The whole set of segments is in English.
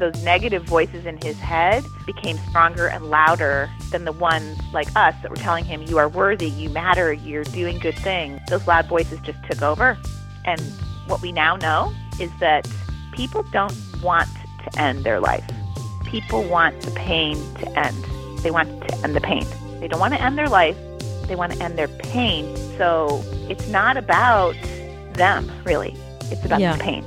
those negative voices in his head became stronger and louder than the ones like us that were telling him, You are worthy, you matter, you're doing good things. Those loud voices just took over. And what we now know is that people don't want to end their life. People want the pain to end. They want to end the pain. They don't want to end their life, they want to end their pain. So it's not about them, really. It's about Yeah. the pain.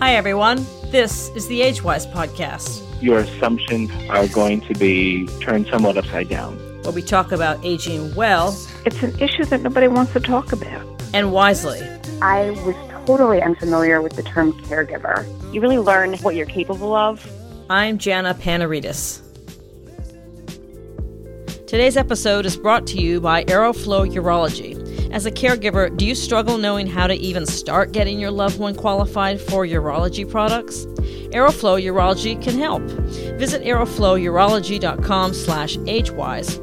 Hi, everyone. This is the Agewyz podcast, your assumptions are going to be turned somewhat upside down. where we talk about aging well It's an issue that nobody wants to talk about. and wisely. I was totally unfamiliar with the term caregiver. You really learn what you're capable of. I'm Jana Panaridis. Today's episode is brought to you by Aeroflow Urology. As a caregiver, do you struggle knowing how to even start getting your loved one qualified for urology products? Aeroflow Urology can help. Visit aeroflowurology.com slash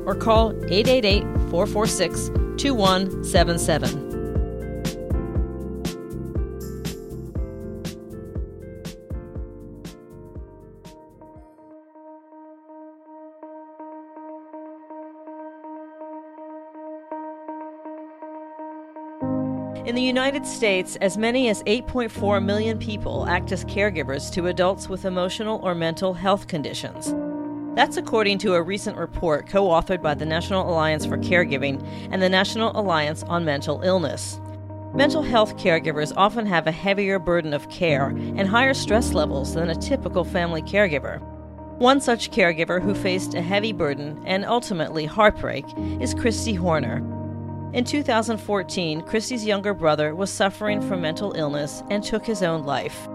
or call 888-446-2177. In the United States, as many as 8.4 million people act as caregivers to adults with emotional or mental health conditions. That's according to a recent report co authored by the National Alliance for Caregiving and the National Alliance on Mental Illness. Mental health caregivers often have a heavier burden of care and higher stress levels than a typical family caregiver. One such caregiver who faced a heavy burden and ultimately heartbreak is Kristi Horner. In 2014, Kristi's younger brother was suffering from mental illness and took his own life.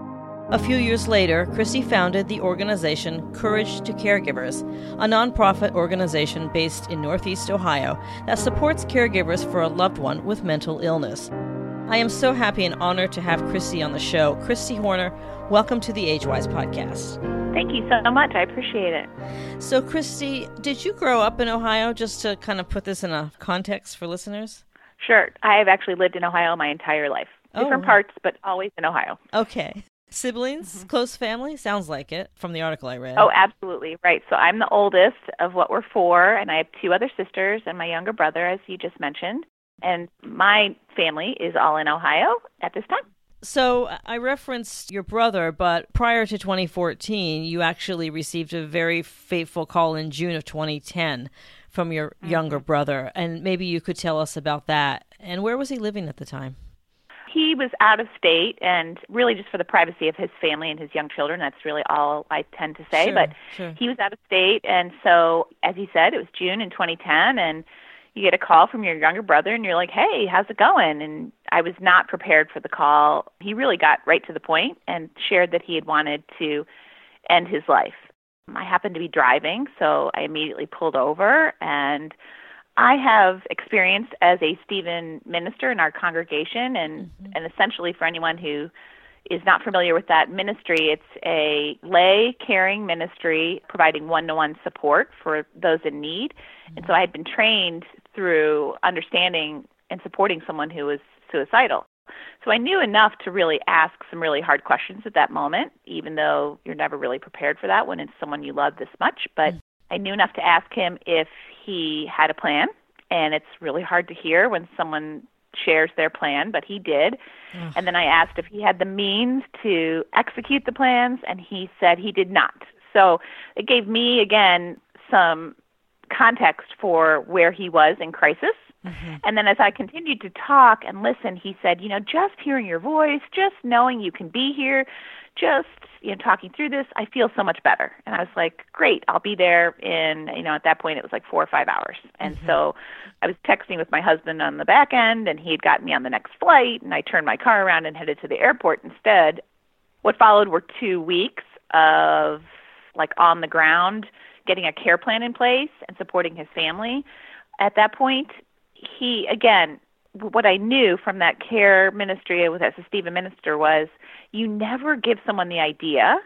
A few years later, Kristi founded the organization Courage to Caregivers, a nonprofit organization based in Northeast Ohio that supports caregivers for a loved one with mental illness. I am so happy and honored to have Kristi on the show. Kristi Horner, welcome to the Agewyz podcast. Thank you so much. I appreciate it. So, Kristi, did you grow up in Ohio just to kind of put this in a context for listeners? Sure. I have actually lived in Ohio my entire life. Oh. Different parts, but always in Ohio. Okay. Siblings, mm-hmm. close family? Sounds like it from the article I read. Oh, absolutely. Right. So I'm the oldest of what we're four, and I have two other sisters and my younger brother, as you just mentioned. And my family is all in Ohio at this time. So I referenced your brother, but prior to 2014, you actually received a very fateful call in June of 2010 from your mm-hmm. younger brother. And maybe you could tell us about that. And where was he living at the time? He was out of state, and really just for the privacy of his family and his young children. That's really all I tend to say. Sure, but sure. he was out of state, and so as he said, it was June in 2010, and you get a call from your younger brother, and you're like, "Hey, how's it going?" And I was not prepared for the call. He really got right to the point and shared that he had wanted to end his life. I happened to be driving, so I immediately pulled over and I have experience as a Stephen minister in our congregation, and, mm-hmm. and essentially for anyone who is not familiar with that ministry, it's a lay caring ministry providing one to one support for those in need. And so I had been trained through understanding and supporting someone who was suicidal. So I knew enough to really ask some really hard questions at that moment, even though you're never really prepared for that when it's someone you love this much. But I knew enough to ask him if he had a plan, and it's really hard to hear when someone shares their plan, but he did. And then I asked if he had the means to execute the plans, and he said he did not. So it gave me, again, some context for where he was in crisis. Mm-hmm. And then as I continued to talk and listen, he said, you know, just hearing your voice, just knowing you can be here, just, you know, talking through this, I feel so much better. And I was like, great, I'll be there in, you know, at that point it was like four or five hours. And mm-hmm. so I was texting with my husband on the back end, and he had gotten me on the next flight, and I turned my car around and headed to the airport instead. What followed were two weeks of like on the ground getting a care plan in place and supporting his family. At that point, he again what I knew from that care ministry with as a Stephen minister was you never give someone the idea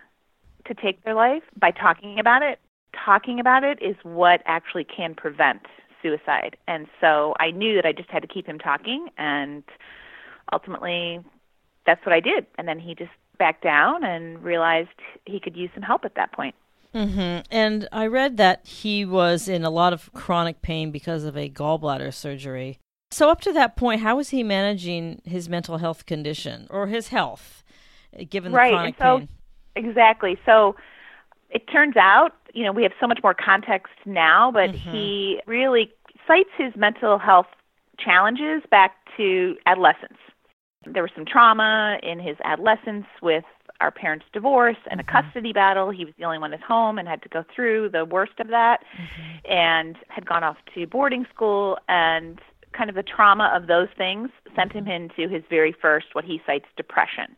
to take their life by talking about it. Talking about it is what actually can prevent suicide. And so I knew that I just had to keep him talking and ultimately that's what I did. And then he just backed down and realized he could use some help at that point. Hmm And I read that he was in a lot of chronic pain because of a gallbladder surgery. So, up to that point, how was he managing his mental health condition or his health, given the right. chronic so, pain? Exactly. So, it turns out, you know, we have so much more context now, but Mhm. he really cites his mental health challenges back to adolescence. There was some trauma in his adolescence with our parents' divorce and a mm-hmm. custody battle. He was the only one at home and had to go through the worst of that mm-hmm. and had gone off to boarding school and kind of the trauma of those things sent him mm-hmm. into his very first what he cites depression.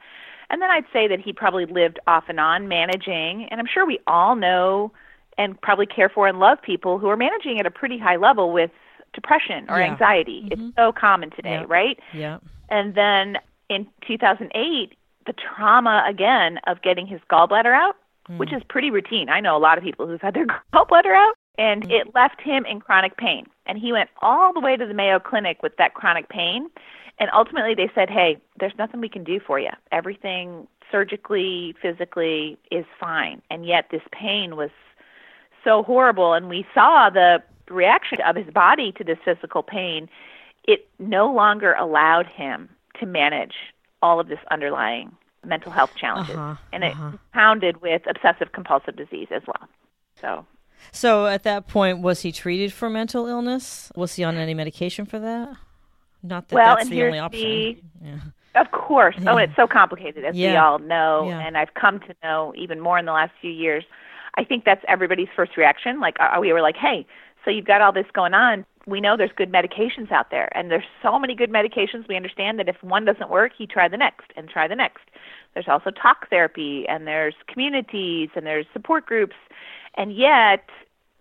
And then I'd say that he probably lived off and on managing, and I'm sure we all know and probably care for and love people who are managing at a pretty high level with depression or Yeah. anxiety. It's so common today, Yeah. right? Yeah. And then in 2008, the trauma again of getting his gallbladder out, hmm. which is pretty routine. I know a lot of people who've had their gallbladder out, and hmm. it left him in chronic pain. And he went all the way to the Mayo Clinic with that chronic pain. And ultimately, they said, hey, there's nothing we can do for you. Everything surgically, physically is fine. And yet, this pain was so horrible. And we saw the reaction of his body to this physical pain. It no longer allowed him to manage all of this underlying mental health challenges. Uh-huh, and it uh-huh. compounded with obsessive compulsive disease as well. So, So, at that point, was he treated for mental illness? Was he on any medication for that? Not that well, that's the only option. the Yeah. Of course. Oh, it's so complicated, as we all know, Yeah. and I've come to know even more in the last few years. I think that's everybody's first reaction. Like, uh, we were like, hey, so you've got all this going on. We know there's good medications out there, and there's so many good medications. We understand that if one doesn't work, you try the next and try the next. There's also talk therapy, and there's communities, and there's support groups. And yet,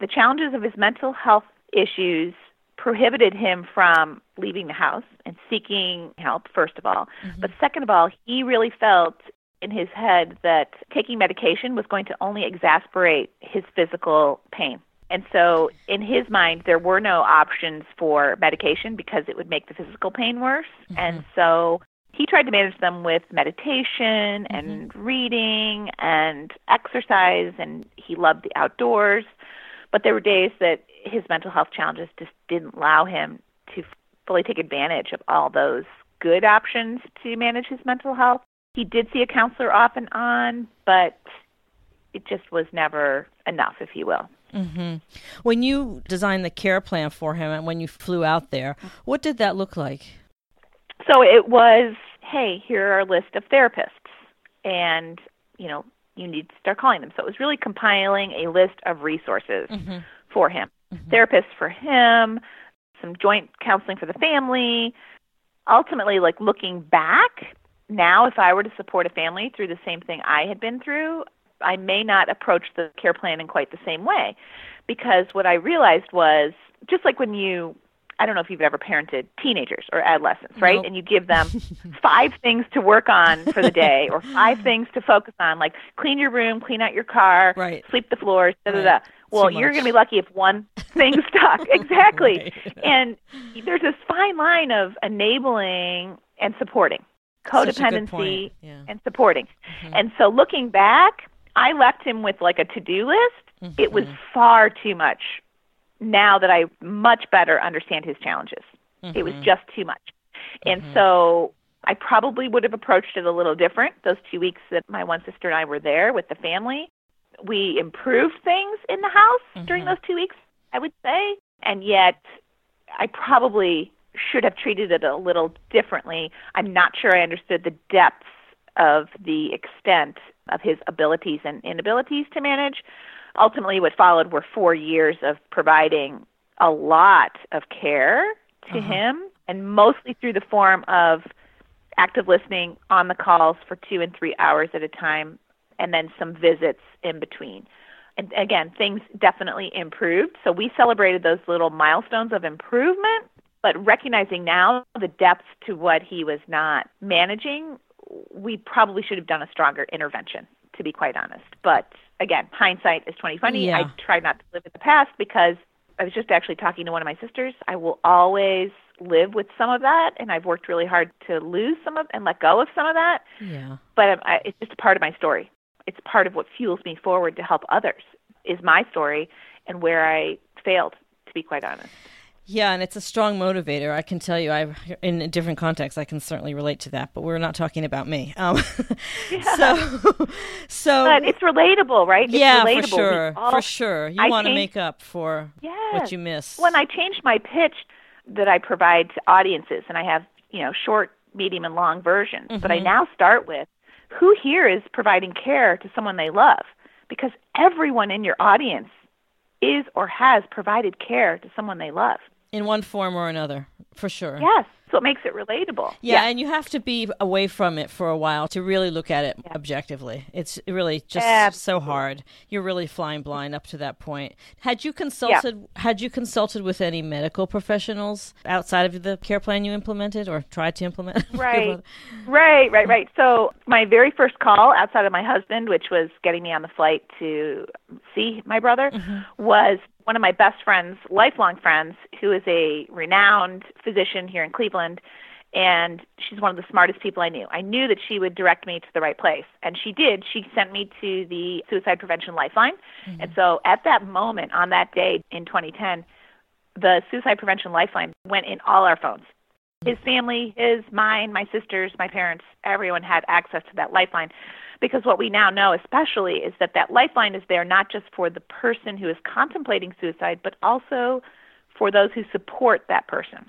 the challenges of his mental health issues prohibited him from leaving the house and seeking help, first of all. Mm-hmm. But second of all, he really felt in his head that taking medication was going to only exacerbate his physical pain. And so, in his mind, there were no options for medication because it would make the physical pain worse. Mm-hmm. And so, he tried to manage them with meditation mm-hmm. and reading and exercise, and he loved the outdoors. But there were days that his mental health challenges just didn't allow him to fully take advantage of all those good options to manage his mental health. He did see a counselor off and on, but it just was never enough, if you will. Hmm When you designed the care plan for him and when you flew out there, what did that look like? So it was, hey, here are a list of therapists, and you know you need to start calling them. So it was really compiling a list of resources for him, therapists for him, some joint counseling for the family. Ultimately, like looking back now, if I were to support a family through the same thing I had been through, I may not approach the care plan in quite the same way, because what I realized was just like when you I don't know if you've ever parented teenagers or adolescents, right? Nope. And you give them five things to work on for the day or five things to focus on, like clean your room, clean out your car, Right. sweep the floors, da da da. Well, you're going to be lucky if one thing stuck. exactly. Right. And there's this fine line of enabling and supporting, Such a good codependency Mm-hmm. and supporting. And so looking back, I left him with like a to-do list. It was Mm-hmm. far too much now that I much better understand his challenges. It was Mm-hmm. just too much. And so I probably would have approached it a little different those two weeks that my one sister and I were there with the family. We improved things in the house during those two weeks, I would say. And yet, I probably should have treated it a little differently. I'm not sure I understood the depths of the extent of his abilities and inabilities to manage. Ultimately, what followed were four years of providing a lot of care to uh-huh. him, and mostly through the form of active listening on the calls for two and three hours at a time, and then some visits in between. And again, things definitely improved. So we celebrated those little milestones of improvement, but recognizing now the depths to what he was not managing, we probably should have done a stronger intervention, to be quite honest. But again, hindsight is twenty twenty. Yeah. I try not to live in the past because I was just actually talking to one of my sisters. I will always live with some of that, and I've worked really hard to lose some of and let go of some of that. Yeah. But um, I, it's just a part of my story. It's part of what fuels me forward to help others. Is my story and where I failed, to be quite honest. Yeah, and it's a strong motivator. I can tell you, I in a different context, I can certainly relate to that. But we're not talking about me. Um, Yeah. So, so But it's relatable, right? It's yeah, relatable. for sure, all- for sure. You I want to make up for Yes. what you miss. When I changed my pitch that I provide to audiences, and I have you know short, medium, and long versions, but I Mhm. now start with who here is providing care to someone they love, because everyone in your audience is or has provided care to someone they love. In one form or another, for sure. Yes, so it makes it relatable. Yeah, Yes. and you have to be away from it for a while to really look at it Yeah. objectively. It's really just so hard. You're really flying blind up to that point. Had you consulted had you consulted with any medical professionals outside of the care plan you implemented or tried to implement? Right. Right, right, right. So my very first call outside of my husband, which was getting me on the flight to see my brother, mm-hmm. was one of my best friends, lifelong friends, who is a renowned physician here in Cleveland. And she's one of the smartest people I knew. I knew that she would direct me to the right place. And she did. She sent me to the Suicide Prevention Lifeline. Mm-hmm. And so at that moment, on that day in 2010, the Suicide Prevention Lifeline went in all our phones his mm-hmm. family, his, mine, my sisters, my parents, everyone had access to that lifeline. Because what we now know, especially, is that that lifeline is there not just for the person who is contemplating suicide, but also for those who support that person.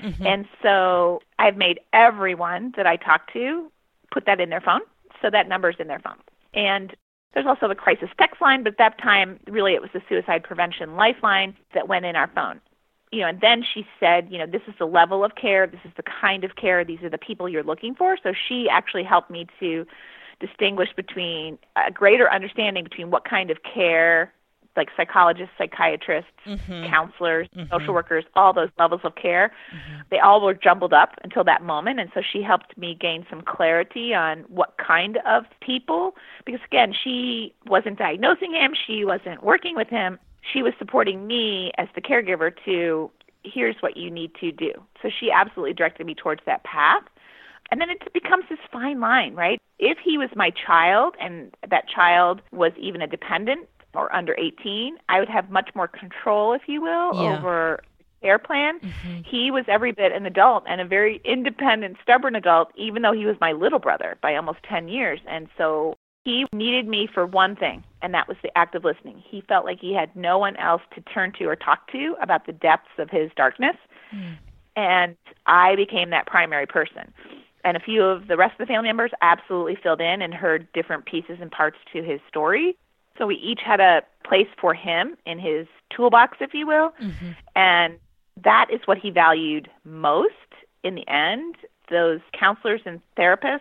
Mm-hmm. And so I've made everyone that I talk to put that in their phone, so that number's in their phone. And there's also the crisis text line, but at that time, really, it was the suicide prevention lifeline that went in our phone you know, and then she said, you know, this is the level of care, this is the kind of care, these are the people you're looking for. So she actually helped me to distinguish between a greater understanding between what kind of care, like psychologists, psychiatrists, mm-hmm. counselors, mm-hmm. social workers, all those levels of care, mm-hmm. they all were jumbled up until that moment. And so she helped me gain some clarity on what kind of people, because again, she wasn't diagnosing him, she wasn't working with him she was supporting me as the caregiver to here's what you need to do. So she absolutely directed me towards that path. And then it becomes this fine line, right? If he was my child and that child was even a dependent or under 18, I would have much more control, if you will, Yeah. over care plan. Mm-hmm. He was every bit an adult and a very independent, stubborn adult, even though he was my little brother by almost 10 years. And so he needed me for one thing, and that was the act of listening. He felt like he had no one else to turn to or talk to about the depths of his darkness, hmm. and I became that primary person. And a few of the rest of the family members absolutely filled in and heard different pieces and parts to his story. So we each had a place for him in his toolbox, if you will, mm-hmm. and that is what he valued most in the end. Those counselors and therapists,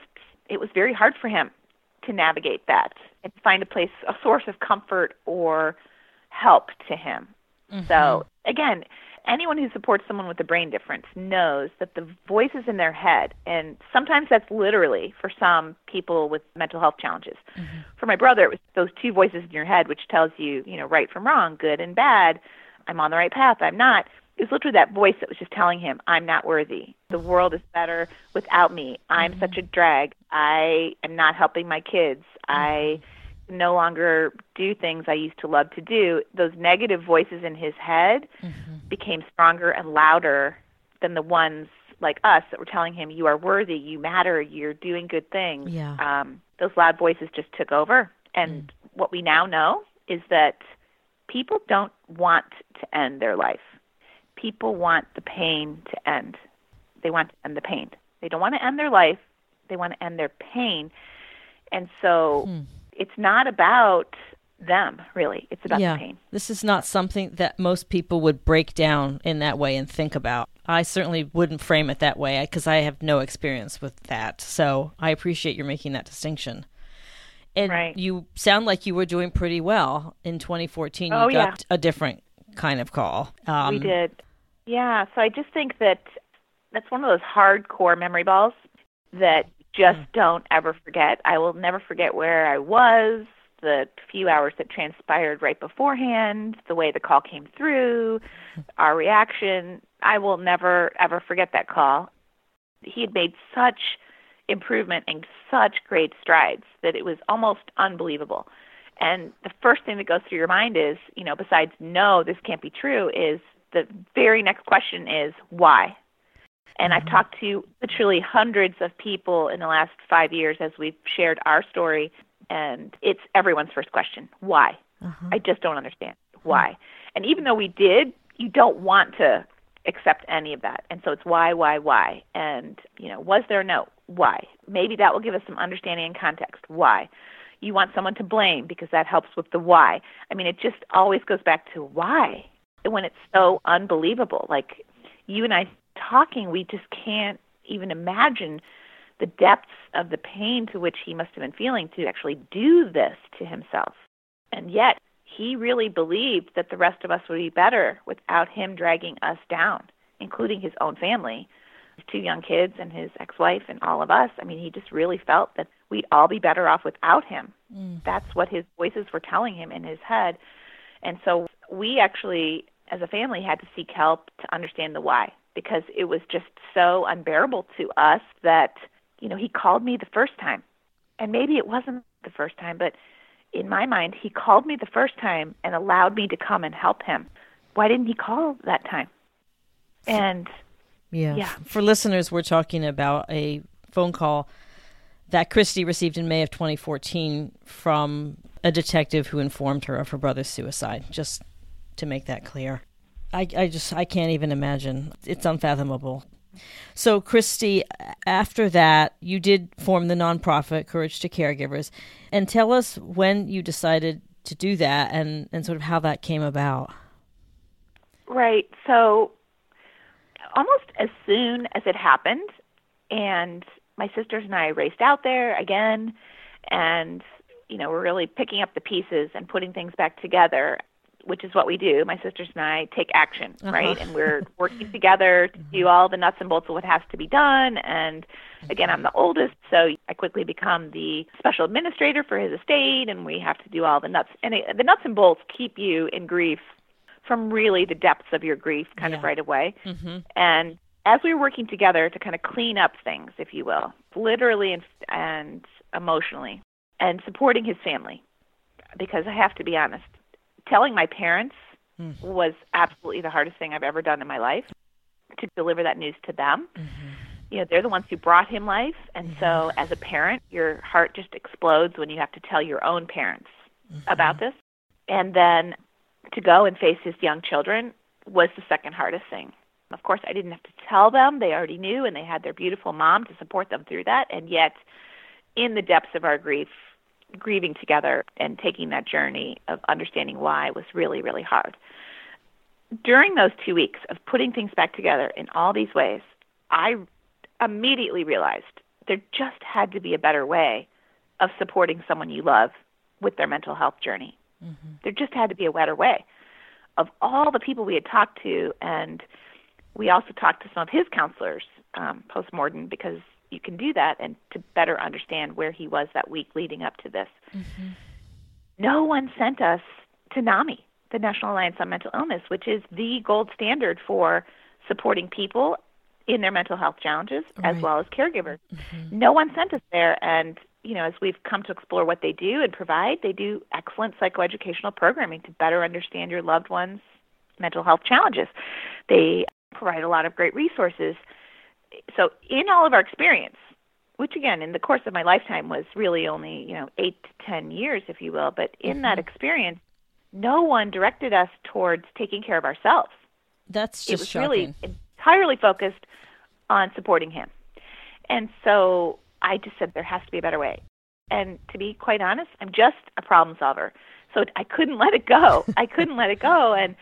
it was very hard for him to navigate that and find a place, a source of comfort or help to him. Mm-hmm. So, again, anyone who supports someone with a brain difference knows that the voices in their head, and sometimes that's literally for some people with mental health challenges. Mm-hmm. For my brother, it was those two voices in your head, which tells you, you know, right from wrong, good and bad. I'm on the right path. I'm not. It was literally that voice that was just telling him, I'm not worthy. The world is better without me. I'm mm-hmm. such a drag. I am not helping my kids. Mm-hmm. I no longer do things I used to love to do. Those negative voices in his head mm-hmm. became stronger and louder than the ones like us that were telling him, You are worthy, you matter, you're doing good things. Yeah. Um, those loud voices just took over. And mm. what we now know is that people don't want to end their life. People want the pain to end. They want to end the pain. They don't want to end their life. They want to end their pain. And so hmm. It's not about them, really. It's about yeah. the pain. This is not something that most people would break down in that way and think about. I certainly wouldn't frame it that way because I have no experience with that. So I appreciate you making that distinction. And Right. you sound like you were doing pretty well in 2014. You Oh, got yeah. a different kind of call. Um, we did. Yeah, so I just think that that's one of those hardcore memory balls that just mm-hmm. don't ever forget. I will never forget where I was, the few hours that transpired right beforehand, the way the call came through, mm-hmm. our reaction. I will never, ever forget that call. He had made such improvement and such great strides that it was almost unbelievable. And the first thing that goes through your mind is, you know, besides no, this can't be true, is the very next question is why? And I've talked to literally hundreds of people in the last five years as we've shared our story, and it's everyone's first question why? Uh-huh. I just don't understand. Why? And even though we did, you don't want to accept any of that. And so it's why, why, why. And, you know, was there a no? Why? Maybe that will give us some understanding and context. Why? You want someone to blame because that helps with the why. I mean, it just always goes back to why when it's so unbelievable. Like you and I talking, we just can't even imagine the depths of the pain to which he must have been feeling to actually do this to himself. And yet, he really believed that the rest of us would be better without him dragging us down, including his own family, his two young kids and his ex-wife and all of us. I mean, he just really felt that we'd all be better off without him. Mm. That's what his voices were telling him in his head. And so we actually as a family had to seek help to understand the why because it was just so unbearable to us that you know he called me the first time. And maybe it wasn't the first time but in my mind he called me the first time and allowed me to come and help him. Why didn't he call that time? And yeah, yeah. for listeners we're talking about a phone call that Kristi received in May of 2014 from a detective who informed her of her brother's suicide just to make that clear I, I just I can't even imagine. It's unfathomable. So, Kristi, after that, you did form the nonprofit Courage to Caregivers, and tell us when you decided to do that and and sort of how that came about. Right. So, almost as soon as it happened, and my sisters and I raced out there again, and you know, we're really picking up the pieces and putting things back together which is what we do. My sisters and I take action, uh-huh. right? And we're working together to do all the nuts and bolts of what has to be done. And again, I'm the oldest, so I quickly become the special administrator for his estate, and we have to do all the nuts. And it, the nuts and bolts keep you in grief from really the depths of your grief, kind yeah. of right away. Mm-hmm. And as we were working together to kind of clean up things, if you will, literally and, and emotionally, and supporting his family, because I have to be honest, telling my parents mm. was absolutely the hardest thing I've ever done in my life to deliver that news to them. Mm-hmm. You know, they're the ones who brought him life, and mm-hmm. so as a parent, your heart just explodes when you have to tell your own parents mm-hmm. about this. And then to go and face his young children was the second hardest thing. Of course, I didn't have to tell them. They already knew, and they had their beautiful mom to support them through that. And yet, in the depths of our grief, grieving together and taking that journey of understanding why was really, really hard. During those two weeks of putting things back together in all these ways, I immediately realized there just had to be a better way of supporting someone you love with their mental health journey. Mm-hmm. There just had to be a better way. Of all the people we had talked to, and we also talked to some of his counselors um, post mortem because you can do that and to better understand where he was that week leading up to this. Mm-hmm. No one sent us to NAMI, the National Alliance on Mental Illness, which is the gold standard for supporting people in their mental health challenges right. as well as caregivers. Mm-hmm. No one sent us there and you know, as we've come to explore what they do and provide, they do excellent psychoeducational programming to better understand your loved one's mental health challenges. They provide a lot of great resources so in all of our experience, which again in the course of my lifetime was really only you know eight to ten years, if you will, but in mm-hmm. that experience, no one directed us towards taking care of ourselves. That's just it was shocking. really entirely focused on supporting him, and so I just said there has to be a better way. And to be quite honest, I'm just a problem solver, so I couldn't let it go. I couldn't let it go, and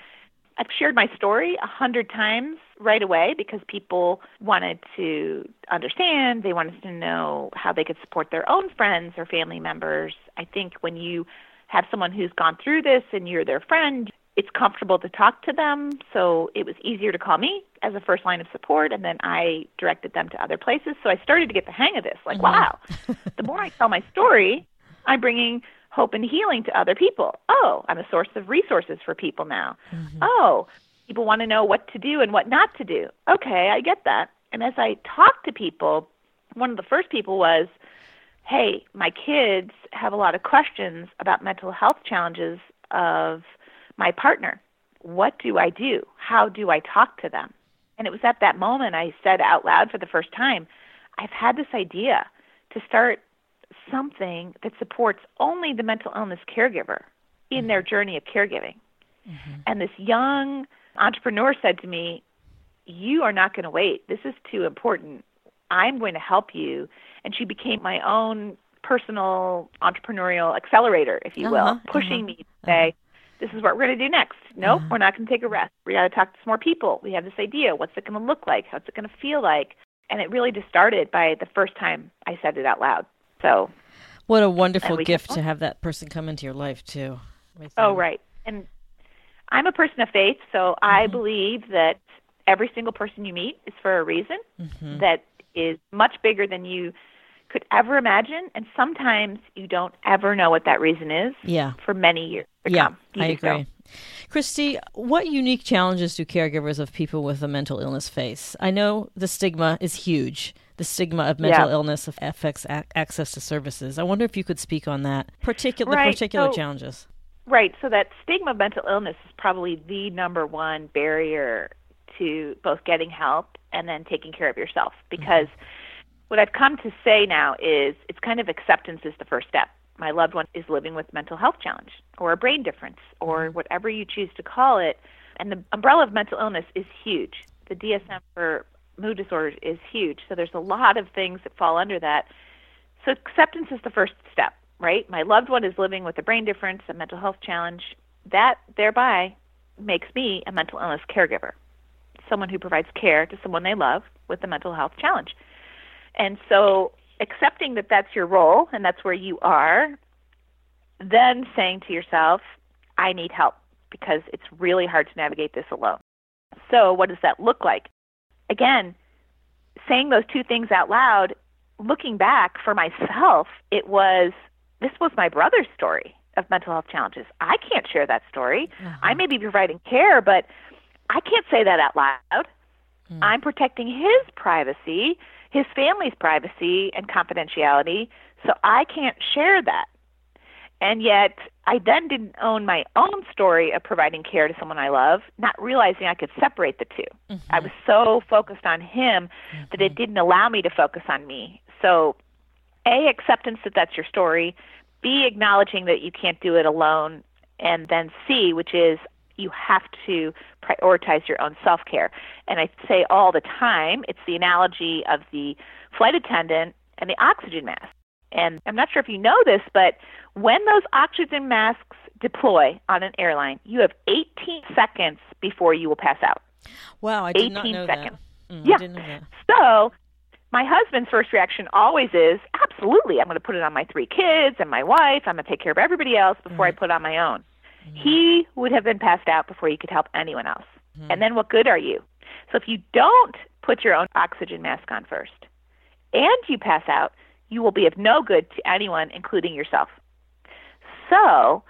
I've shared my story a hundred times right away because people wanted to understand. They wanted to know how they could support their own friends or family members. I think when you have someone who's gone through this and you're their friend, it's comfortable to talk to them. So it was easier to call me as a first line of support, and then I directed them to other places. So I started to get the hang of this. Like, mm-hmm. wow, the more I tell my story, I'm bringing hope and healing to other people. Oh, I'm a source of resources for people now. Mm-hmm. Oh, people want to know what to do and what not to do. Okay, I get that. And as I talk to people, one of the first people was, Hey, my kids have a lot of questions about mental health challenges of my partner. What do I do? How do I talk to them? And it was at that moment I said out loud for the first time, I've had this idea to start something that supports only the mental illness caregiver in their journey of caregiving. And this young entrepreneur said to me, You are not going to wait. This is too important. I'm going to help you. And she became my own personal entrepreneurial accelerator, if you will, Uh-huh, pushing uh-huh, me to say, This is what we're going to do next. Nope, we're not going to take a rest. We got to talk to some more people. We have this idea. What's it going to look like? How's it going to feel like? And it really just started by the first time I said it out loud. So, What a wonderful gift to have that person come into your life too. Oh, right. And I'm a person of faith, so I mm-hmm. believe that every single person you meet is for a reason mm-hmm. that is much bigger than you could ever imagine. And sometimes you don't ever know what that reason is Yeah. for many years to Yeah, come. I agree. Kristi, what unique challenges do caregivers of people with a mental illness face? I know the stigma is huge. The stigma of mental Yeah. illness affects ac- access to services. I wonder if you could speak on that. Particular Right, particular so- challenges. Right. So that stigma of mental illness is probably the number one barrier to both getting help and then taking care of yourself. Because mm-hmm. what I've come to say now is it's kind of acceptance is the first step. My loved one is living with mental health challenge or a brain difference or mm-hmm. whatever you choose to call it. And the umbrella of mental illness is huge. The DSM for mood disorders is huge. So there's a lot of things that fall under that. So acceptance is the first step, right? My loved one is living with a brain difference, a mental health challenge. That thereby makes me a mental illness caregiver, someone who provides care to someone they love with a mental health challenge. And so accepting that that's your role and that's where you are, then saying to yourself, I need help because it's really hard to navigate this alone. So, what does that look like? Again, saying those two things out loud, looking back for myself, it was this was my brother's story of mental health challenges. I can't share that story. Uh-huh. I may be providing care, but I can't say that out loud. Hmm. I'm protecting his privacy, his family's privacy and confidentiality, so I can't share that. And yet, I then didn't own my own story of providing care to someone I love, not realizing I could separate the 2 I mm-hmm. was so focused on him that it mm-hmm. didn't allow me to focus on me. So, A, acceptance that that's your story, B, acknowledging that you can't do it alone, and then C, which is you have to prioritize your own self care. And I say all the time, it's the analogy of the flight attendant and the oxygen mask. And I'm not sure if you know this, but when those oxygen masks deploy on an airline, you have 18 seconds before you will pass out. Wow, I did not know seconds. that. Mm, Yeah. I didn't know that. So, my husband's first reaction always is, absolutely, I'm going to put it on my three kids and my wife. I'm going to take care of everybody else before I mm. put it on my own. Mm. He would have been passed out before he could help anyone else. Mm. And then what good are you? So, if you don't put your own oxygen mask on first and you pass out, you will be of no good to anyone, including yourself. So,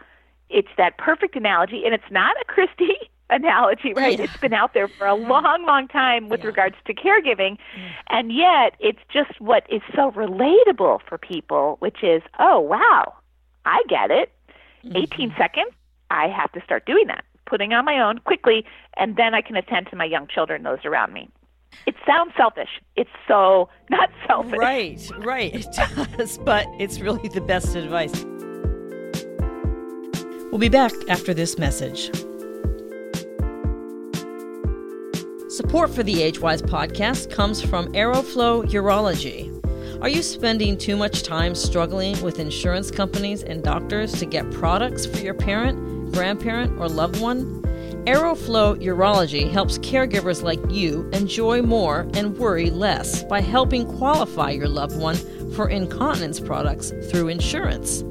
it's that perfect analogy, and it's not a Kristi analogy, right? Yeah. It's been out there for a long, long time with Yeah. regards to caregiving, and yet it's just what is so relatable for people, which is, oh, wow, I get it. Mm-hmm. 18 seconds, I have to start doing that, putting on my own quickly, and then I can attend to my young children, those around me. It sounds selfish. It's so not selfish. Right, right. It does, but it's really the best advice. We'll be back after this message. Support for the Agewyz podcast comes from Aeroflow Urology. Are you spending too much time struggling with insurance companies and doctors to get products for your parent, grandparent, or loved one? Aeroflow Urology helps caregivers like you enjoy more and worry less by helping qualify your loved one for incontinence products through insurance.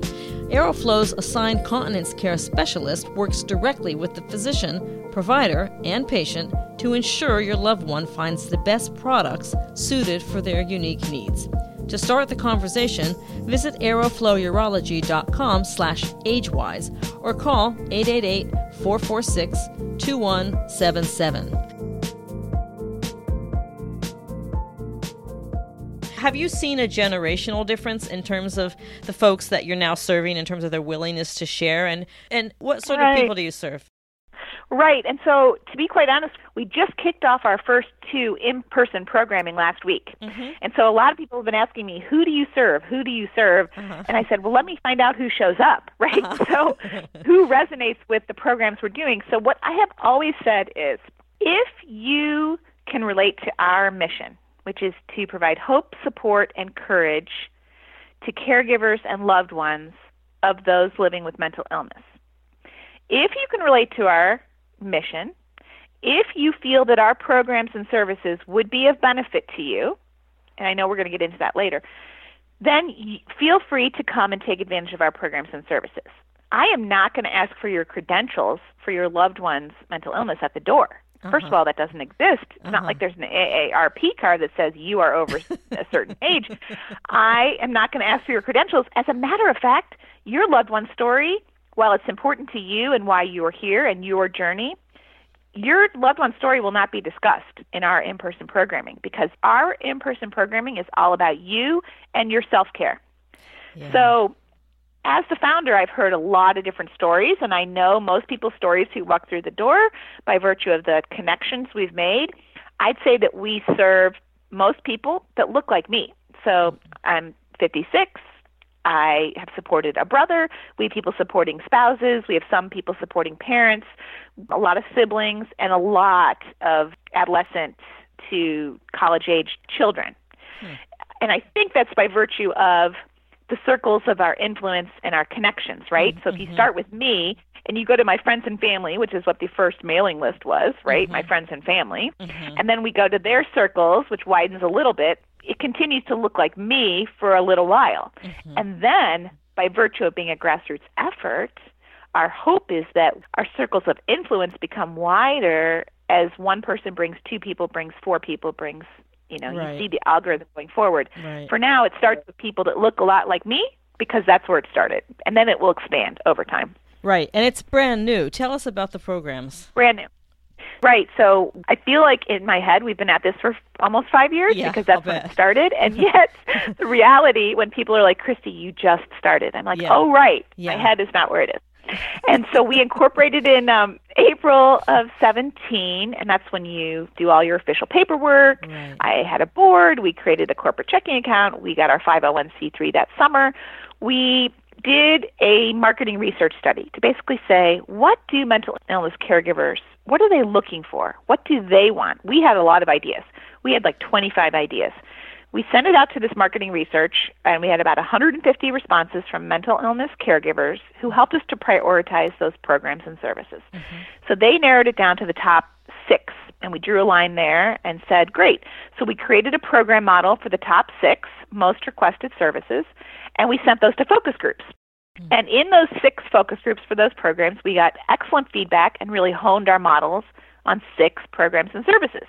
Aeroflow's assigned continence care specialist works directly with the physician, provider, and patient to ensure your loved one finds the best products suited for their unique needs. To start the conversation, visit aeroflowurology.com slash agewise or call 888-446-2177. Have you seen a generational difference in terms of the folks that you're now serving in terms of their willingness to share and and what sort of people do you serve? Right. And so, to be quite honest, we just kicked off our first two in person programming last week. Mhm. And so, a lot of people have been asking me, who do you serve? Who do you serve? Uh-huh. And I said, well, let me find out who shows up, right? So, who resonates with the programs we're doing? So, what I have always said is if you can relate to our mission, which is to provide hope, support, and courage to caregivers and loved ones of those living with mental illness. If you can relate to our mission, if you feel that our programs and services would be of benefit to you, and I know we're going to get into that later, then feel free to come and take advantage of our programs and services. I am not going to ask for your credentials for your loved one's mental illness at the door. First of all, that doesn't exist. It's not Uh-huh. like there's an AARP card that says you are over a certain age. I am not going to ask for your credentials. As a matter of fact, your loved one's story, while it's important to you and why you are here and your journey, your loved one's story will not be discussed in our in person programming because our in person programming is all about you and your self care. Yeah. So, as the founder, I've heard a lot of different stories, and I know most people's stories who walk through the door by virtue of the connections we've made. I'd say that we serve most people that look like me. So, I'm 56. I have supported a brother. We have people supporting spouses. We have some people supporting parents, a lot of siblings, and a lot of adolescent to college age children. Hmm. And I think that's by virtue of the circles of our influence and our connections, right? Mm-hmm. So if you mm-hmm. start with me and you go to my friends and family, which is what the first mailing list was, right? My mm-hmm. friends and family. Mm-hmm. And then we go to their circles, which widens a little bit. It continues to look like me for a little while. Mm-hmm. And then, by virtue of being a grassroots effort, our hope is that our circles of influence become wider as one person brings two people, brings four people, brings, you know, Right. you see the algorithm going forward. Right. For now, it starts with people that look a lot like me because that's where it started. And then it will expand over time. Right, and it's brand new. Tell us about the programs. Brand new. Right. So I feel like in my head we've been at this for almost five years Yeah, because that's when it started. And yet the reality when people are like, Kristi, you just started. I'm like, Yeah. oh right. Yeah. My head is not where it is. and so we incorporated in um, April of 17, and that's when you do all your official paperwork. Right. I had a board. We created a corporate checking account. We got our 501c3 that summer. We did a marketing research study to basically say what do mental illness caregivers what are they looking for? What do they want? We had a lot of ideas. We had like 25 ideas. We sent it out to this marketing research and we had about 150 responses from mental illness caregivers who helped us to prioritize those programs and services. Mm-hmm. So they narrowed it down to the top and we drew a line there and said great so we created a program model for the top six most requested services and we sent those to focus groups. Hmm. And in those six focus groups for those programs, we got excellent feedback and really honed our models on six programs and services.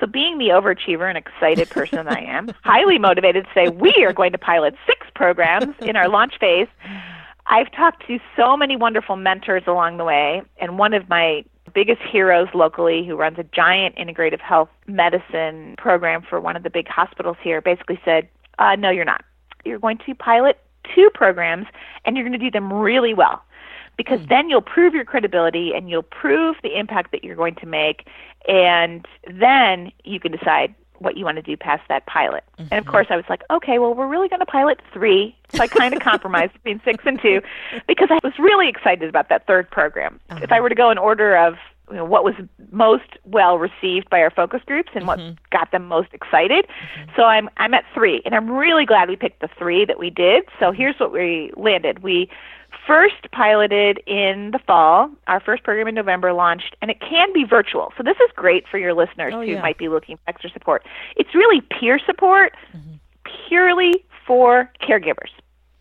So, being the overachiever and excited person that I am, highly motivated to say we are going to pilot six programs in our launch phase, I've talked to so many wonderful mentors along the way, and one of my biggest heroes locally who runs a giant integrative health medicine program for one of the big hospitals here basically said, uh, no, you're not. You're going to pilot two programs and you're going to do them really well because then you'll prove your credibility and you'll prove the impact that you're going to make and then you can decide what you want to do past that pilot. And of mm-hmm. course I was like, okay, well we're really going to pilot 3. So I kind of compromised between 6 and 2 because I was really excited about that third program. If I uh-huh. were to go in order of you know, what was most well received by our focus groups and what mm-hmm. got them most excited. Mm-hmm. So I'm I'm at three, and I'm really glad we picked the three that we did. So mm-hmm. here's what we landed: we first piloted in the fall. Our first program in November launched, and it can be virtual. So this is great for your listeners Oh, who yeah. might be looking for extra support. It's really peer support, purely for caregivers,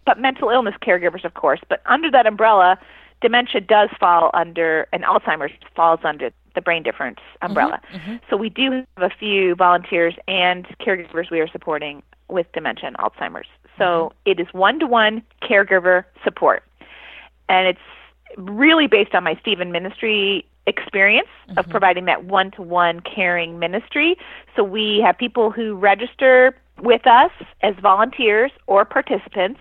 but mental illness caregivers, of course. But under that umbrella, dementia does fall under, and Alzheimer's falls under the brain difference umbrella. Mm-hmm, mm-hmm. So we do have a few volunteers and caregivers we are supporting with dementia and Alzheimer's. So mm-hmm. it is one to one caregiver support. And it's really based on my Stephen ministry experience of providing that one to one caring ministry. So we have people who register with us as volunteers or participants.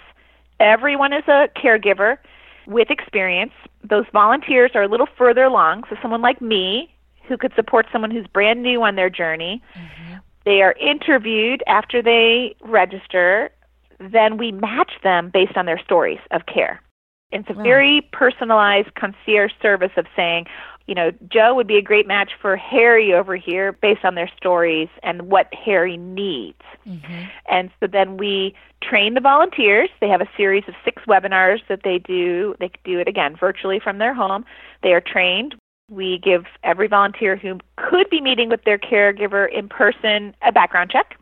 Everyone is a caregiver with experience. Those volunteers are a little further along, so someone like me who could support someone who's brand new on their journey. Mm-hmm. They are interviewed after they register. Then we match them based on their stories of care. It's a very personalized concierge service of saying, you know, Joe would be a great match for Harry over here based on their stories and what Harry needs. Mm-hmm. And so then we train the volunteers. They have a series of six webinars that they do. They do it again virtually from their home. They are trained. We give every volunteer who could be meeting with their caregiver in person a background check.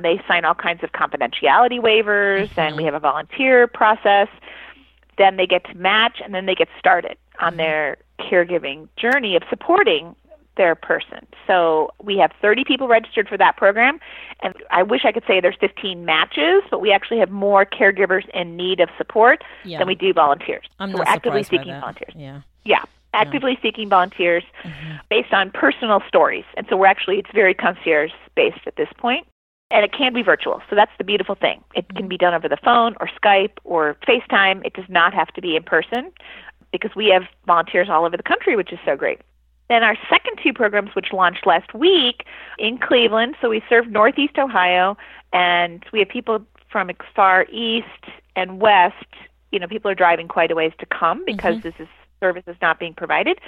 They sign all kinds of confidentiality waivers, and mm-hmm. we have a volunteer process. Then they get to match, and then they get started on mm-hmm. their caregiving journey of supporting their person. So we have 30 people registered for that program, and I wish I could say there's 15 matches, but we actually have more caregivers in need of support Yeah. than we do volunteers. I'm so not we're actively seeking volunteers. Yeah. Yeah, actively seeking volunteers Mm-hmm. based on personal stories. And so we're actually, it's very concierge based at this point. And it can be virtual. So that's the beautiful thing. It can be done over the phone or Skype or FaceTime. It does not have to be in person because we have volunteers all over the country, which is so great. Then our second two programs, which launched last week in Cleveland, so we serve Northeast Ohio, and we have people from far east and west. You know, people are driving quite a ways to come because mm-hmm. this is service is not being provided.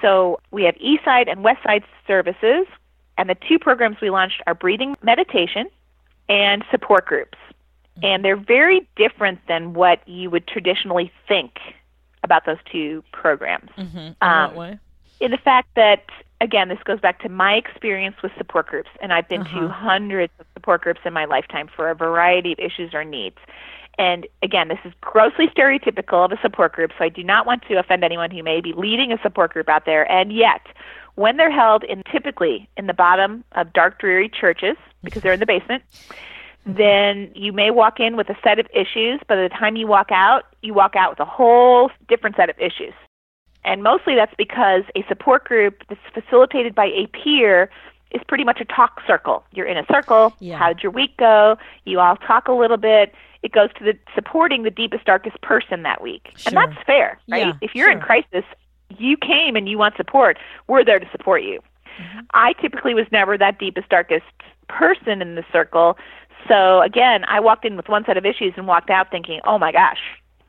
So we have East Side and West Side services, and the two programs we launched are breathing meditation and support groups. Mm-hmm. And they're very different than what you would traditionally think about those two programs Mm-hmm. In Um, in the fact that again this goes back to my experience with support groups and i've been Uh-huh. to hundreds of support groups in my lifetime for a variety of issues or needs and again this is grossly stereotypical of a support group so i do not want to offend anyone who may be leading a support group out there and yet when they're held in typically in the bottom of dark dreary churches because they're in the basement then you may walk in with a set of issues. But by the time you walk out, you walk out with a whole different set of issues. And mostly that's because a support group that's facilitated by a peer is pretty much a talk circle. You're in a circle. Yeah. How'd your week go? You all talk a little bit. It goes to the supporting the deepest, darkest person that week. Sure. And that's fair, right? Yeah, if you're in crisis, you came and you want support. We're there to support you. Mm-hmm. I typically was never that deepest, darkest person in the circle. So again, I walked in with one set of issues and walked out thinking, oh my gosh,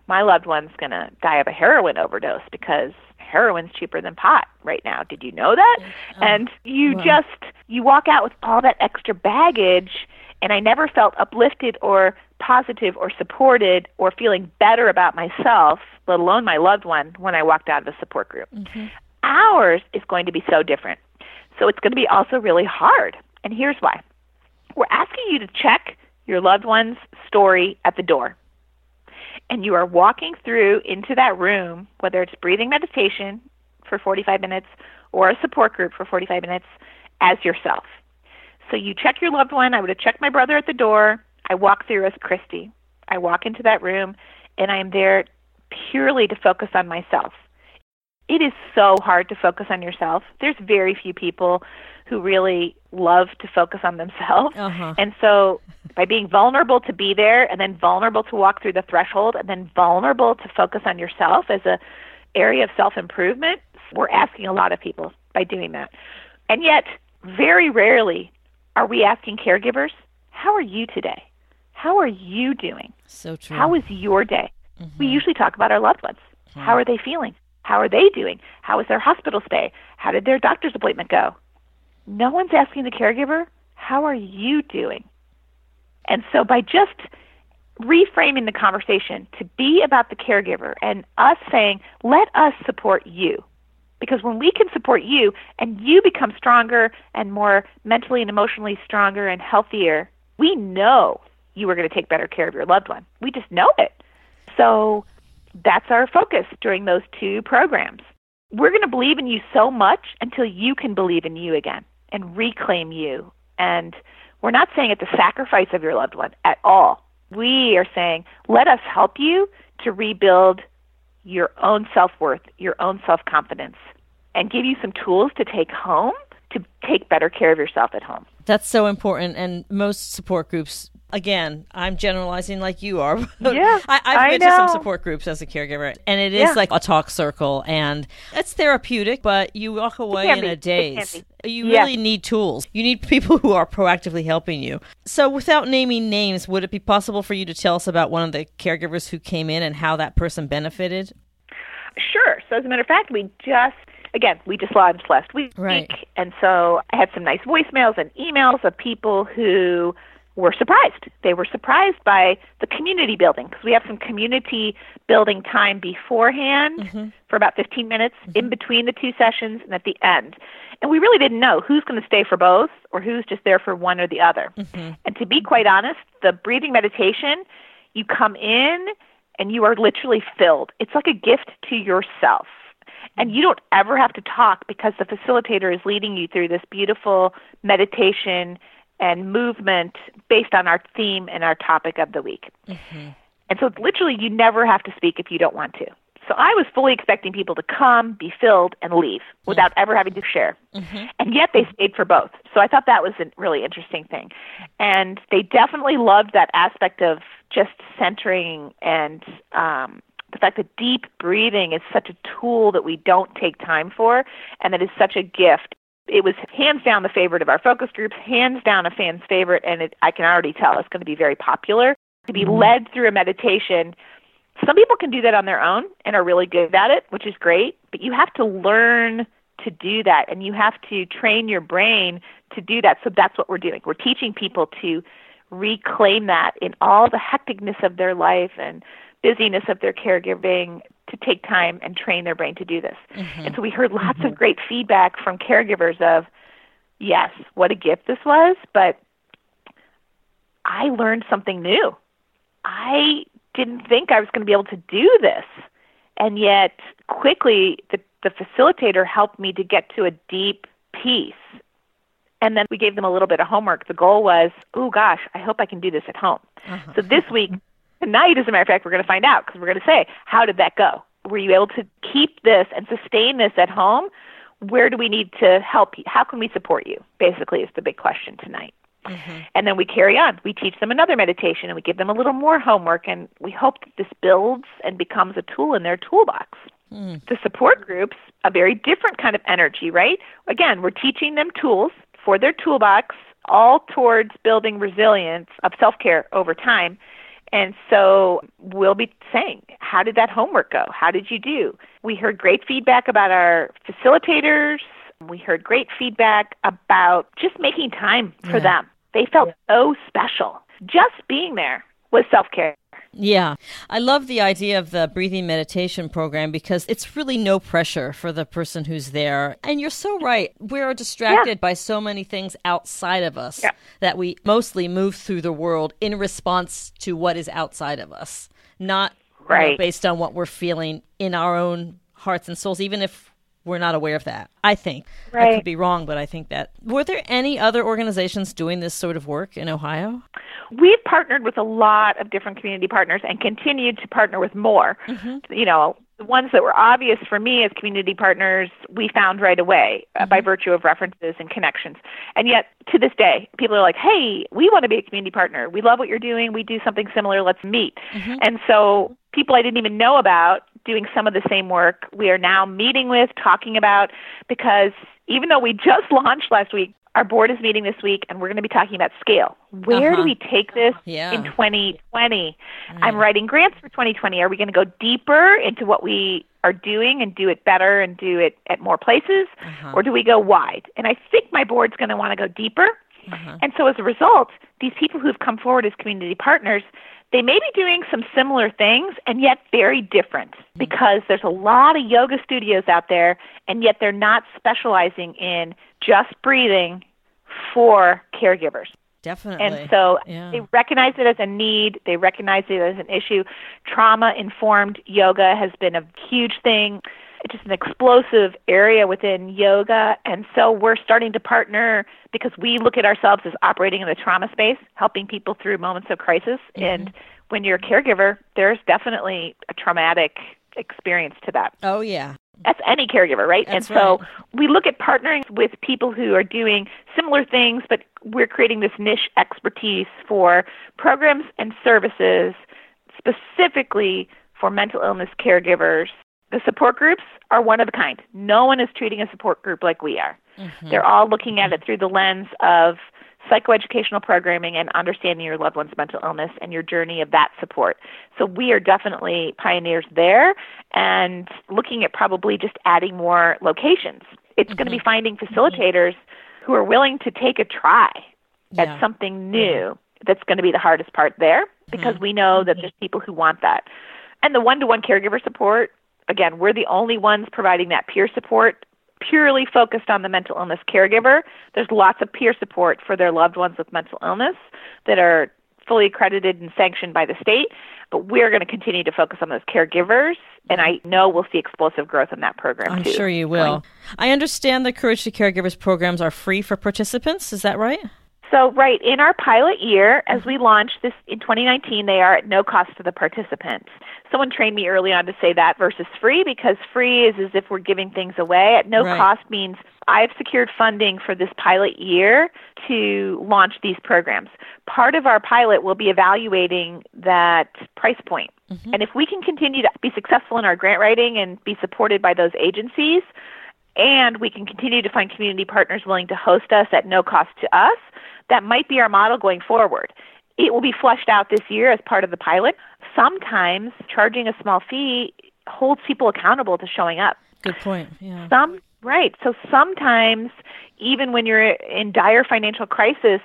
my loved one's going to die of a heroin overdose because heroin's cheaper than pot right now. Did you know that? Oh, and you wow. just, you walk out with all that extra baggage. And I never felt uplifted or positive or supported or feeling better about myself, let alone my loved one, when I walked out of the support group. Mm-hmm. Ours is going to be so different. So it's going to be also really hard. And here's why we're asking you to check your loved one's story at the door. And you are walking through into that room, whether it's breathing meditation for 45 minutes or a support group for 45 minutes, as yourself. So you check your loved one. I would have checked my brother at the door. I walk through as Kristi. I walk into that room, and I am there purely to focus on myself. It is so hard to focus on yourself. There's very few people who really love to focus on themselves. Uh-huh. And so by being vulnerable to be there and then vulnerable to walk through the threshold and then vulnerable to focus on yourself as a area of self-improvement, we're asking a lot of people by doing that. And yet, very rarely are we asking caregivers, how are you today? How are you doing? So true. How was your day? We usually talk about our loved ones. How are they feeling? How are they doing? How was their hospital stay? How did their doctor's appointment go? No one's asking the caregiver, how are you doing? And so by just reframing the conversation to be about the caregiver and us saying, let us support you. Because when we can support you and you become stronger and more mentally and emotionally stronger and healthier, we know you are going to take better care of your loved one. We just know it. So that's our focus during those two programs. We're going to believe in you so much until you can believe in you again and reclaim you. And We're not saying it's a sacrifice of your loved one at all. We are saying, let us help you to rebuild your own self worth, your own self confidence, and give you some tools to take home to take better care of yourself at home. That's so important. And most support groups again, I'm generalizing like you are. Yeah, I, I've I been to some support groups as a caregiver, and it is Yeah. like a talk circle, and it's therapeutic, but you walk away in be. a daze. You Yeah. really need tools. You need people who are proactively helping you. So, without naming names, would it be possible for you to tell us about one of the caregivers who came in and how that person benefited? Sure. So as a matter of fact, we just again we just launched last week, Right. and so I had some nice voicemails and emails of people who were surprised. They were surprised by the community building because we have some community building time beforehand mm-hmm. for about 15 minutes mm-hmm. in between the two sessions and at the end. And we really didn't know who's going to stay for both or who's just there for one or the other. Mm-hmm. And to be quite honest, the breathing meditation, you come in and you are literally filled. It's like a gift to yourself. And you don't ever have to talk because the facilitator is leading you through this beautiful meditation and movement based on our theme and our topic of the week. And so literally you never have to speak if you don't want to. So I was fully expecting people to come, be filled, and leave without ever having to share. And yet they stayed for both. So I thought that was a really interesting thing. And they definitely loved that aspect of just centering and um, the fact that deep breathing is such a tool that we don't take time for and that is such a gift. It was hands down the favorite of our focus groups, hands down a fan's favorite, and it, I can already tell it's going to be very popular. To be mm-hmm. led through a meditation some people can do that on their own and are really good at it, which is great, but you have to learn to do that and you have to train your brain to do that. So that's what we're doing. We're teaching people to reclaim that in all the hecticness of their life and busyness of their caregiving to take time and train their brain to do this. Mm-hmm. And so we heard lots of mm-hmm. great feedback from caregivers of, yes, what a gift this was, but I learned something new. I didn't think I was going to be able to do this. And yet, quickly, the, the facilitator helped me to get to a deep peace. And then we gave them a little bit of homework. The goal was, oh gosh, I hope I can do this at home. Uh-huh. So this week, tonight, as a matter of fact, we're going to find out because we're going to say, how did that go? Were you able to keep this and sustain this at home? Where do we need to help you? How can we support you? Basically, is the big question tonight. Mm-hmm. And then we carry on. We teach them another meditation and we give them a little more homework, and we hope that this builds and becomes a tool in their toolbox. Mm. The support groups, a very different kind of energy, right? Again, we're teaching them tools for their toolbox, all towards building resilience of self care over time. And so we'll be saying, how did that homework go? How did you do? We heard great feedback about our facilitators. We heard great feedback about just making time for them. They felt so oh special. Just being there was self care. Yeah. I love the idea of the breathing meditation program because it's really no pressure for the person who's there. And you're so right. We're distracted by so many things outside of us Yeah. that we mostly move through the world in response to what is outside of us, not you know, based on what we're feeling in our own hearts and souls, even if we're not aware of that. I think. I could be wrong, but I think that. Were there any other organizations doing this sort of work in Ohio? We've partnered with a lot of different community partners and continued to partner with more. Mm-hmm. You know, the ones that were obvious for me as community partners, we found right away uh, by mm-hmm. virtue of references and connections. And yet, to this day, people are like, hey, we want to be a community partner. We love what you're doing. We do something similar. Let's meet. Mm-hmm. And so, people I didn't even know about doing some of the same work, we are now meeting with, talking about, because even though we just launched last week, our board is meeting this week and we're going to be talking about scale. Where Uh-huh. do we take this Yeah. in 2020? I'm mm. writing grants for 2020. Are we going to go deeper into what we are doing and do it better and do it at more places? Uh-huh. Or do we go wide? And I think my board's going to want to go deeper. Uh-huh. And so as a result, these people who've come forward as community partners, they may be doing some similar things and yet very different mm-hmm. because there's a lot of yoga studios out there and yet they're not specializing in just breathing for caregivers. Definitely. And so Yeah. they recognize it as a need, they recognize it as an issue. Trauma informed yoga has been a huge thing. It's just an explosive area within yoga. And so we're starting to partner because we look at ourselves as operating in the trauma space, helping people through moments of crisis. Mm-hmm. And when you're a caregiver, there's definitely a traumatic experience to that. Oh, yeah. That's any caregiver, right? That's and so right. we look at partnering with people who are doing similar things, but we're creating this niche expertise for programs and services specifically for mental illness caregivers. The support groups are one of a kind. No one is treating a support group like we are. Mm-hmm. They're all looking at it through the lens of psychoeducational programming and understanding your loved one's mental illness and your journey of that support. So we are definitely pioneers there and looking at probably just adding more locations. It's mm-hmm. going to be finding facilitators mm-hmm. who are willing to take a try yeah. at something new. That's going to be the hardest part there because mm-hmm. we know that there's people who want that. And the one to one caregiver support, again, we're the only ones providing that peer support purely focused on the mental illness caregiver. There's lots of peer support for their loved ones with mental illness that are fully accredited and sanctioned by the state, but we're going to continue to focus on those caregivers, and I know we'll see explosive growth in that program. I'm too. sure you will. I understand the Courage to Caregivers programs are free for participants. Is that right? So, right, in our pilot year, as we launch this in 2019, they are at no cost to the participants. Someone trained me early on to say that versus free because free is as if we're giving things away. At no right. cost means I've secured funding for this pilot year to launch these programs. Part of our pilot will be evaluating that price point. Mm-hmm. And if we can continue to be successful in our grant writing and be supported by those agencies, and we can continue to find community partners willing to host us at no cost to us, that might be our model going forward. It will be fleshed out this year as part of the pilot. Sometimes charging a small fee holds people accountable to showing up. Good point. Yeah. Some right. So sometimes even when you're in dire financial crisis,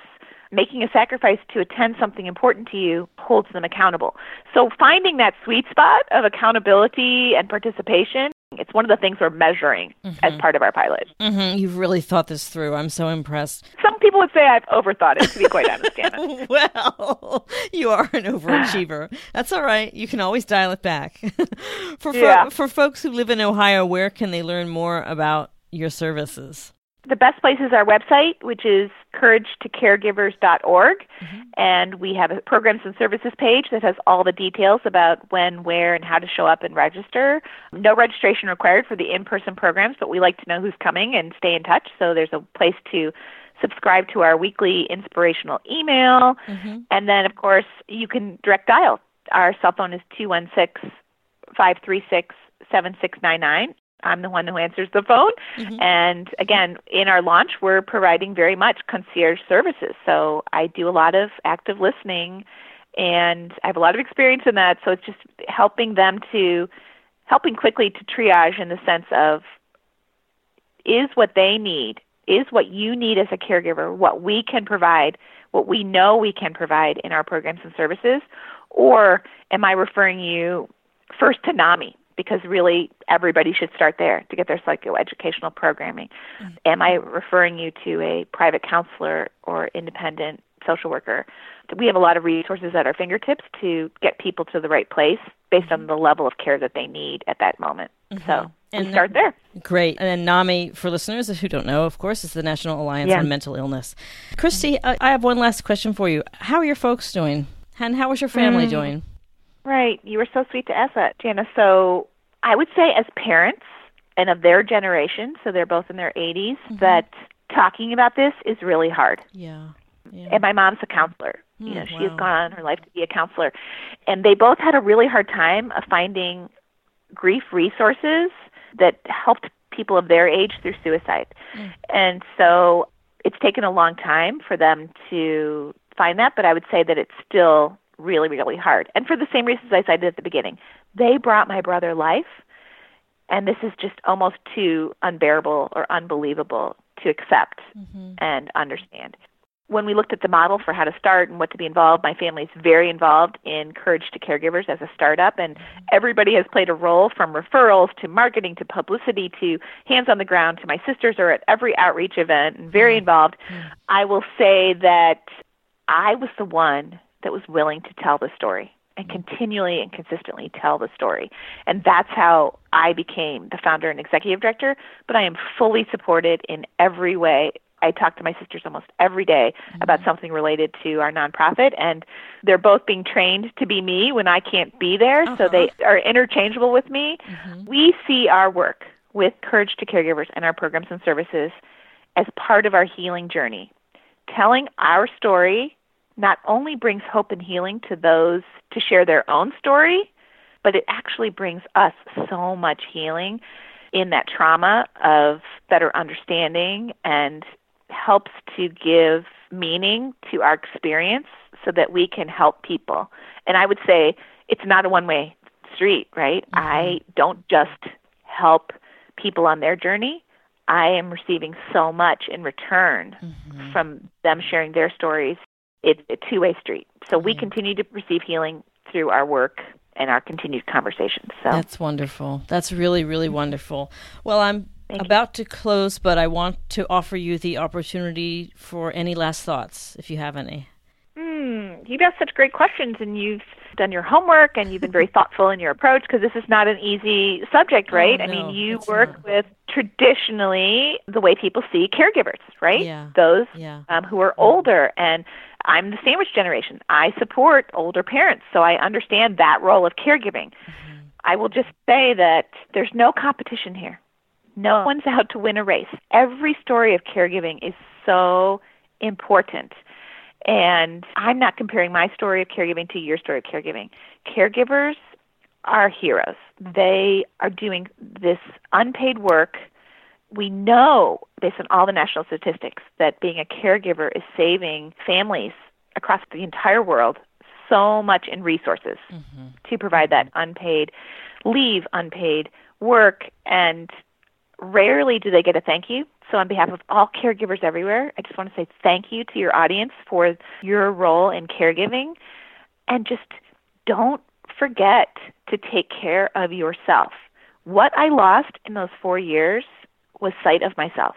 making a sacrifice to attend something important to you holds them accountable. So finding that sweet spot of accountability and participation it's one of the things we're measuring mm-hmm. as part of our pilot. Mm-hmm. You've really thought this through. I'm so impressed. Some people would say I've overthought it, to be quite honest, Anna. well, you are an overachiever. That's all right. You can always dial it back. for, yeah. for, for folks who live in Ohio, where can they learn more about your services? The best place is our website, which is couragetocaregivers.org. Mm-hmm. And we have a programs and services page that has all the details about when, where, and how to show up and register. No registration required for the in person programs, but we like to know who's coming and stay in touch. So there's a place to subscribe to our weekly inspirational email. Mm-hmm. And then, of course, you can direct dial. Our cell phone is 216 536 7699 I'm the one who answers the phone. Mm-hmm. And again, in our launch, we're providing very much concierge services. So I do a lot of active listening and I have a lot of experience in that. So it's just helping them to, helping quickly to triage in the sense of is what they need, is what you need as a caregiver, what we can provide, what we know we can provide in our programs and services, or am I referring you first to NAMI? Because really everybody should start there to get their psychoeducational programming. Mm-hmm. Am I referring you to a private counselor or independent social worker? We have a lot of resources at our fingertips to get people to the right place based on mm-hmm. the level of care that they need at that moment. Mm-hmm. So and we start there. Great. And then NAMI, for listeners who don't know, of course, is the National Alliance yeah. on Mental Illness. Kristi, I have one last question for you. How are your folks doing? And how is your family mm. doing? Right. You were so sweet to ask that, Jana. So I would say, as parents and of their generation, so they're both in their 80s, mm-hmm. that talking about this is really hard. Yeah. yeah. And my mom's a counselor. Mm, you know, she wow. has gone on her life to be a counselor. And they both had a really hard time of finding grief resources that helped people of their age through suicide. Mm. And so it's taken a long time for them to find that, but I would say that it's still really, really hard. And for the same reasons I cited at the beginning, they brought my brother life, and this is just almost too unbearable or unbelievable to accept mm-hmm. and understand. When we looked at the model for how to start and what to be involved, my family is very involved in Courage to Caregivers as a startup, and mm-hmm. everybody has played a role from referrals to marketing to publicity to hands on the ground to my sisters are at every outreach event and very mm-hmm. involved. Mm-hmm. I will say that I was the one that was willing to tell the story and continually and consistently tell the story. And that's how I became the founder and executive director, but I am fully supported in every way. I talk to my sisters almost every day mm-hmm. about something related to our nonprofit, and they're both being trained to be me when I can't be there, uh-huh. so they are interchangeable with me. Mm-hmm. We see our work with Courage to Caregivers and our programs and services as part of our healing journey. Telling our story not only brings hope and healing to those to share their own story, but it actually brings us so much healing in that trauma of better understanding and helps to give meaning to our experience so that we can help people. And I would say it's not a one way street, right? Mm-hmm. I don't just help people on their journey. I am receiving so much in return mm-hmm. from them sharing their stories. It's a two way street. So mm-hmm. we continue to receive healing through our work and our continued conversations. So That's wonderful. That's really, really wonderful. Well, I'm Thank about you. to close, but I want to offer you the opportunity for any last thoughts, if you have any. Hmm, you've asked such great questions, and you've done your homework, and you've been very thoughtful in your approach because this is not an easy subject, oh, right? Oh, no, I mean, you work not. with traditionally the way people see caregivers, right? Yeah. Those yeah. Um, who are older, and I'm the sandwich generation. I support older parents, so I understand that role of caregiving. Mm-hmm. I will just say that there's no competition here. No one's out to win a race. Every story of caregiving is so important. And I'm not comparing my story of caregiving to your story of caregiving. Caregivers are heroes. They are doing this unpaid work. We know, based on all the national statistics, that being a caregiver is saving families across the entire world so much in resources mm-hmm. to provide that unpaid leave, unpaid work, and Rarely do they get a thank you. So, on behalf of all caregivers everywhere, I just want to say thank you to your audience for your role in caregiving. And just don't forget to take care of yourself. What I lost in those four years was sight of myself.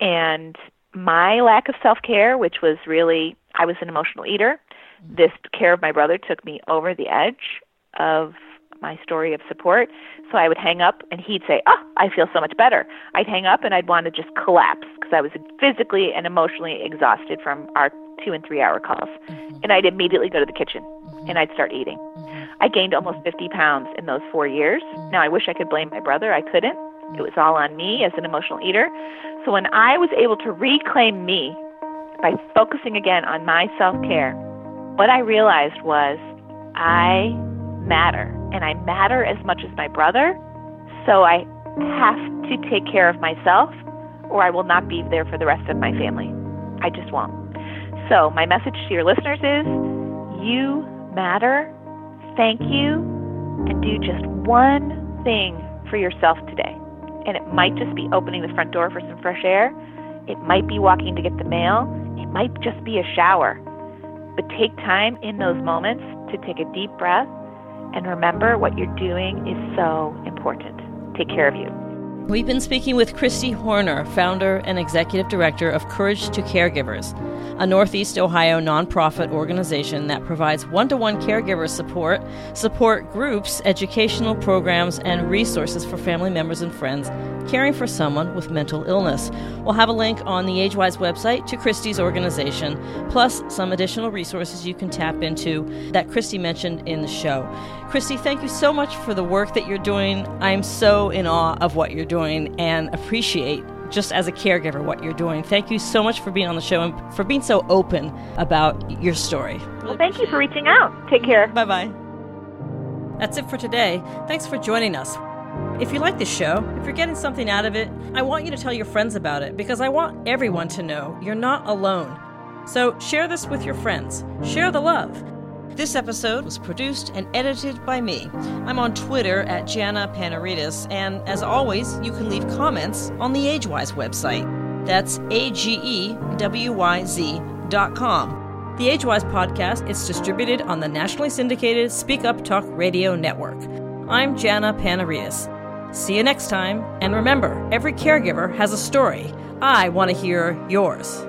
And my lack of self care, which was really, I was an emotional eater. This care of my brother took me over the edge of my story of support. So I would hang up and he'd say, Oh, I feel so much better. I'd hang up and I'd want to just collapse because I was physically and emotionally exhausted from our two and three hour calls. Mm-hmm. And I'd immediately go to the kitchen mm-hmm. and I'd start eating. Mm-hmm. I gained almost 50 pounds in those four years. Mm-hmm. Now I wish I could blame my brother. I couldn't. It was all on me as an emotional eater. So when I was able to reclaim me by focusing again on my self care, what I realized was I matter and I matter as much as my brother. So I have to take care of myself or I will not be there for the rest of my family. I just won't. So my message to your listeners is you matter. Thank you. And do just one thing for yourself today. And it might just be opening the front door for some fresh air. It might be walking to get the mail. It might just be a shower. But take time in those moments to take a deep breath and remember, what you're doing is so important. Take care of you. We've been speaking with Kristi Horner, founder and executive director of Courage to Caregivers, a Northeast Ohio nonprofit organization that provides one to one caregiver support, support groups, educational programs, and resources for family members and friends caring for someone with mental illness. We'll have a link on the Agewyz website to Kristi's organization, plus some additional resources you can tap into that Kristi mentioned in the show. Kristi, thank you so much for the work that you're doing. I'm so in awe of what you're doing and appreciate just as a caregiver what you're doing. Thank you so much for being on the show and for being so open about your story. Really well, thank you for reaching out. Take care. Bye bye. That's it for today. Thanks for joining us. If you like this show, if you're getting something out of it, I want you to tell your friends about it because I want everyone to know you're not alone. So share this with your friends. Share the love. This episode was produced and edited by me. I'm on Twitter at Jana Panaritis, and as always, you can leave comments on the Agewyz website. That's A G E W Y Z dot com. The Agewyz podcast is distributed on the nationally syndicated Speak Up Talk Radio Network. I'm Jana Panaritis. See you next time, and remember, every caregiver has a story. I want to hear yours.